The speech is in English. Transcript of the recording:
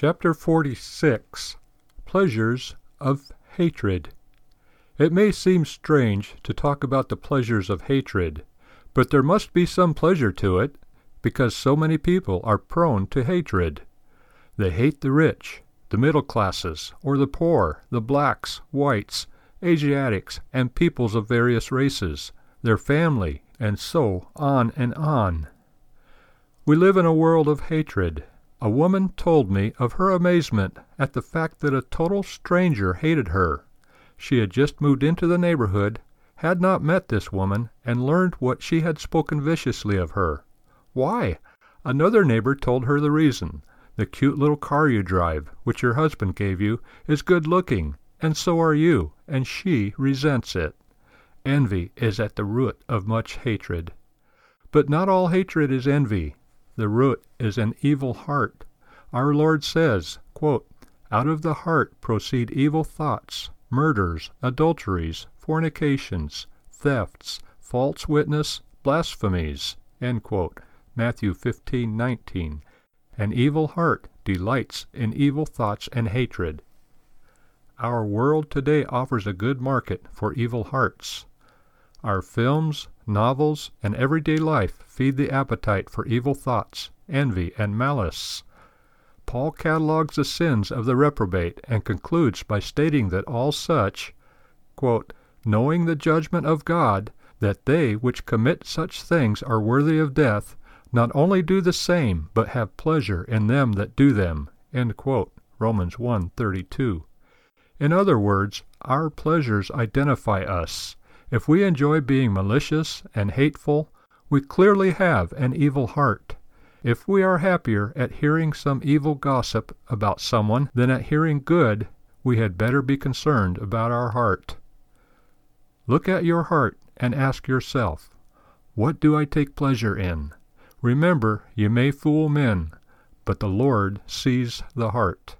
Chapter 46 Pleasures of Hatred It may seem strange to talk about the pleasures of hatred, but there must be some pleasure to it, because so many people are prone to hatred. They hate the rich, the middle classes, or the poor, the blacks, whites, Asiatics, and peoples of various races, their family, and so on and on. We live in a world of hatred. A woman told me of her amazement at the fact that a total stranger hated her. She had just moved into the neighborhood, had not met this woman, and learned what she had spoken viciously of her. Why? Another neighbor told her the reason. The cute little car you drive, which your husband gave you, is good looking, and so are you, and she resents it. Envy is at the root of much hatred. But not all hatred is envy. The root is an evil heart. Our Lord says, quote, Out of the heart proceed evil thoughts, murders, adulteries, fornications, thefts, false witness, blasphemies. Matthew 15:19. An evil heart delights in evil thoughts and hatred. Our world today offers a good market for evil hearts. Our films, novels, and everyday life feed the appetite for evil thoughts, envy, and malice. Paul catalogues the sins of the reprobate and concludes by stating that all such, quote, knowing the judgment of God, that they which commit such things are worthy of death, not only do the same, but have pleasure in them that do them. Romans 1:32. In other words, our pleasures identify us. If we enjoy being malicious and hateful, we clearly have an evil heart. If we are happier at hearing some evil gossip about someone than at hearing good, we had better be concerned about our heart. Look at your heart and ask yourself, What do I take pleasure in? Remember, you may fool men, but the Lord sees the heart.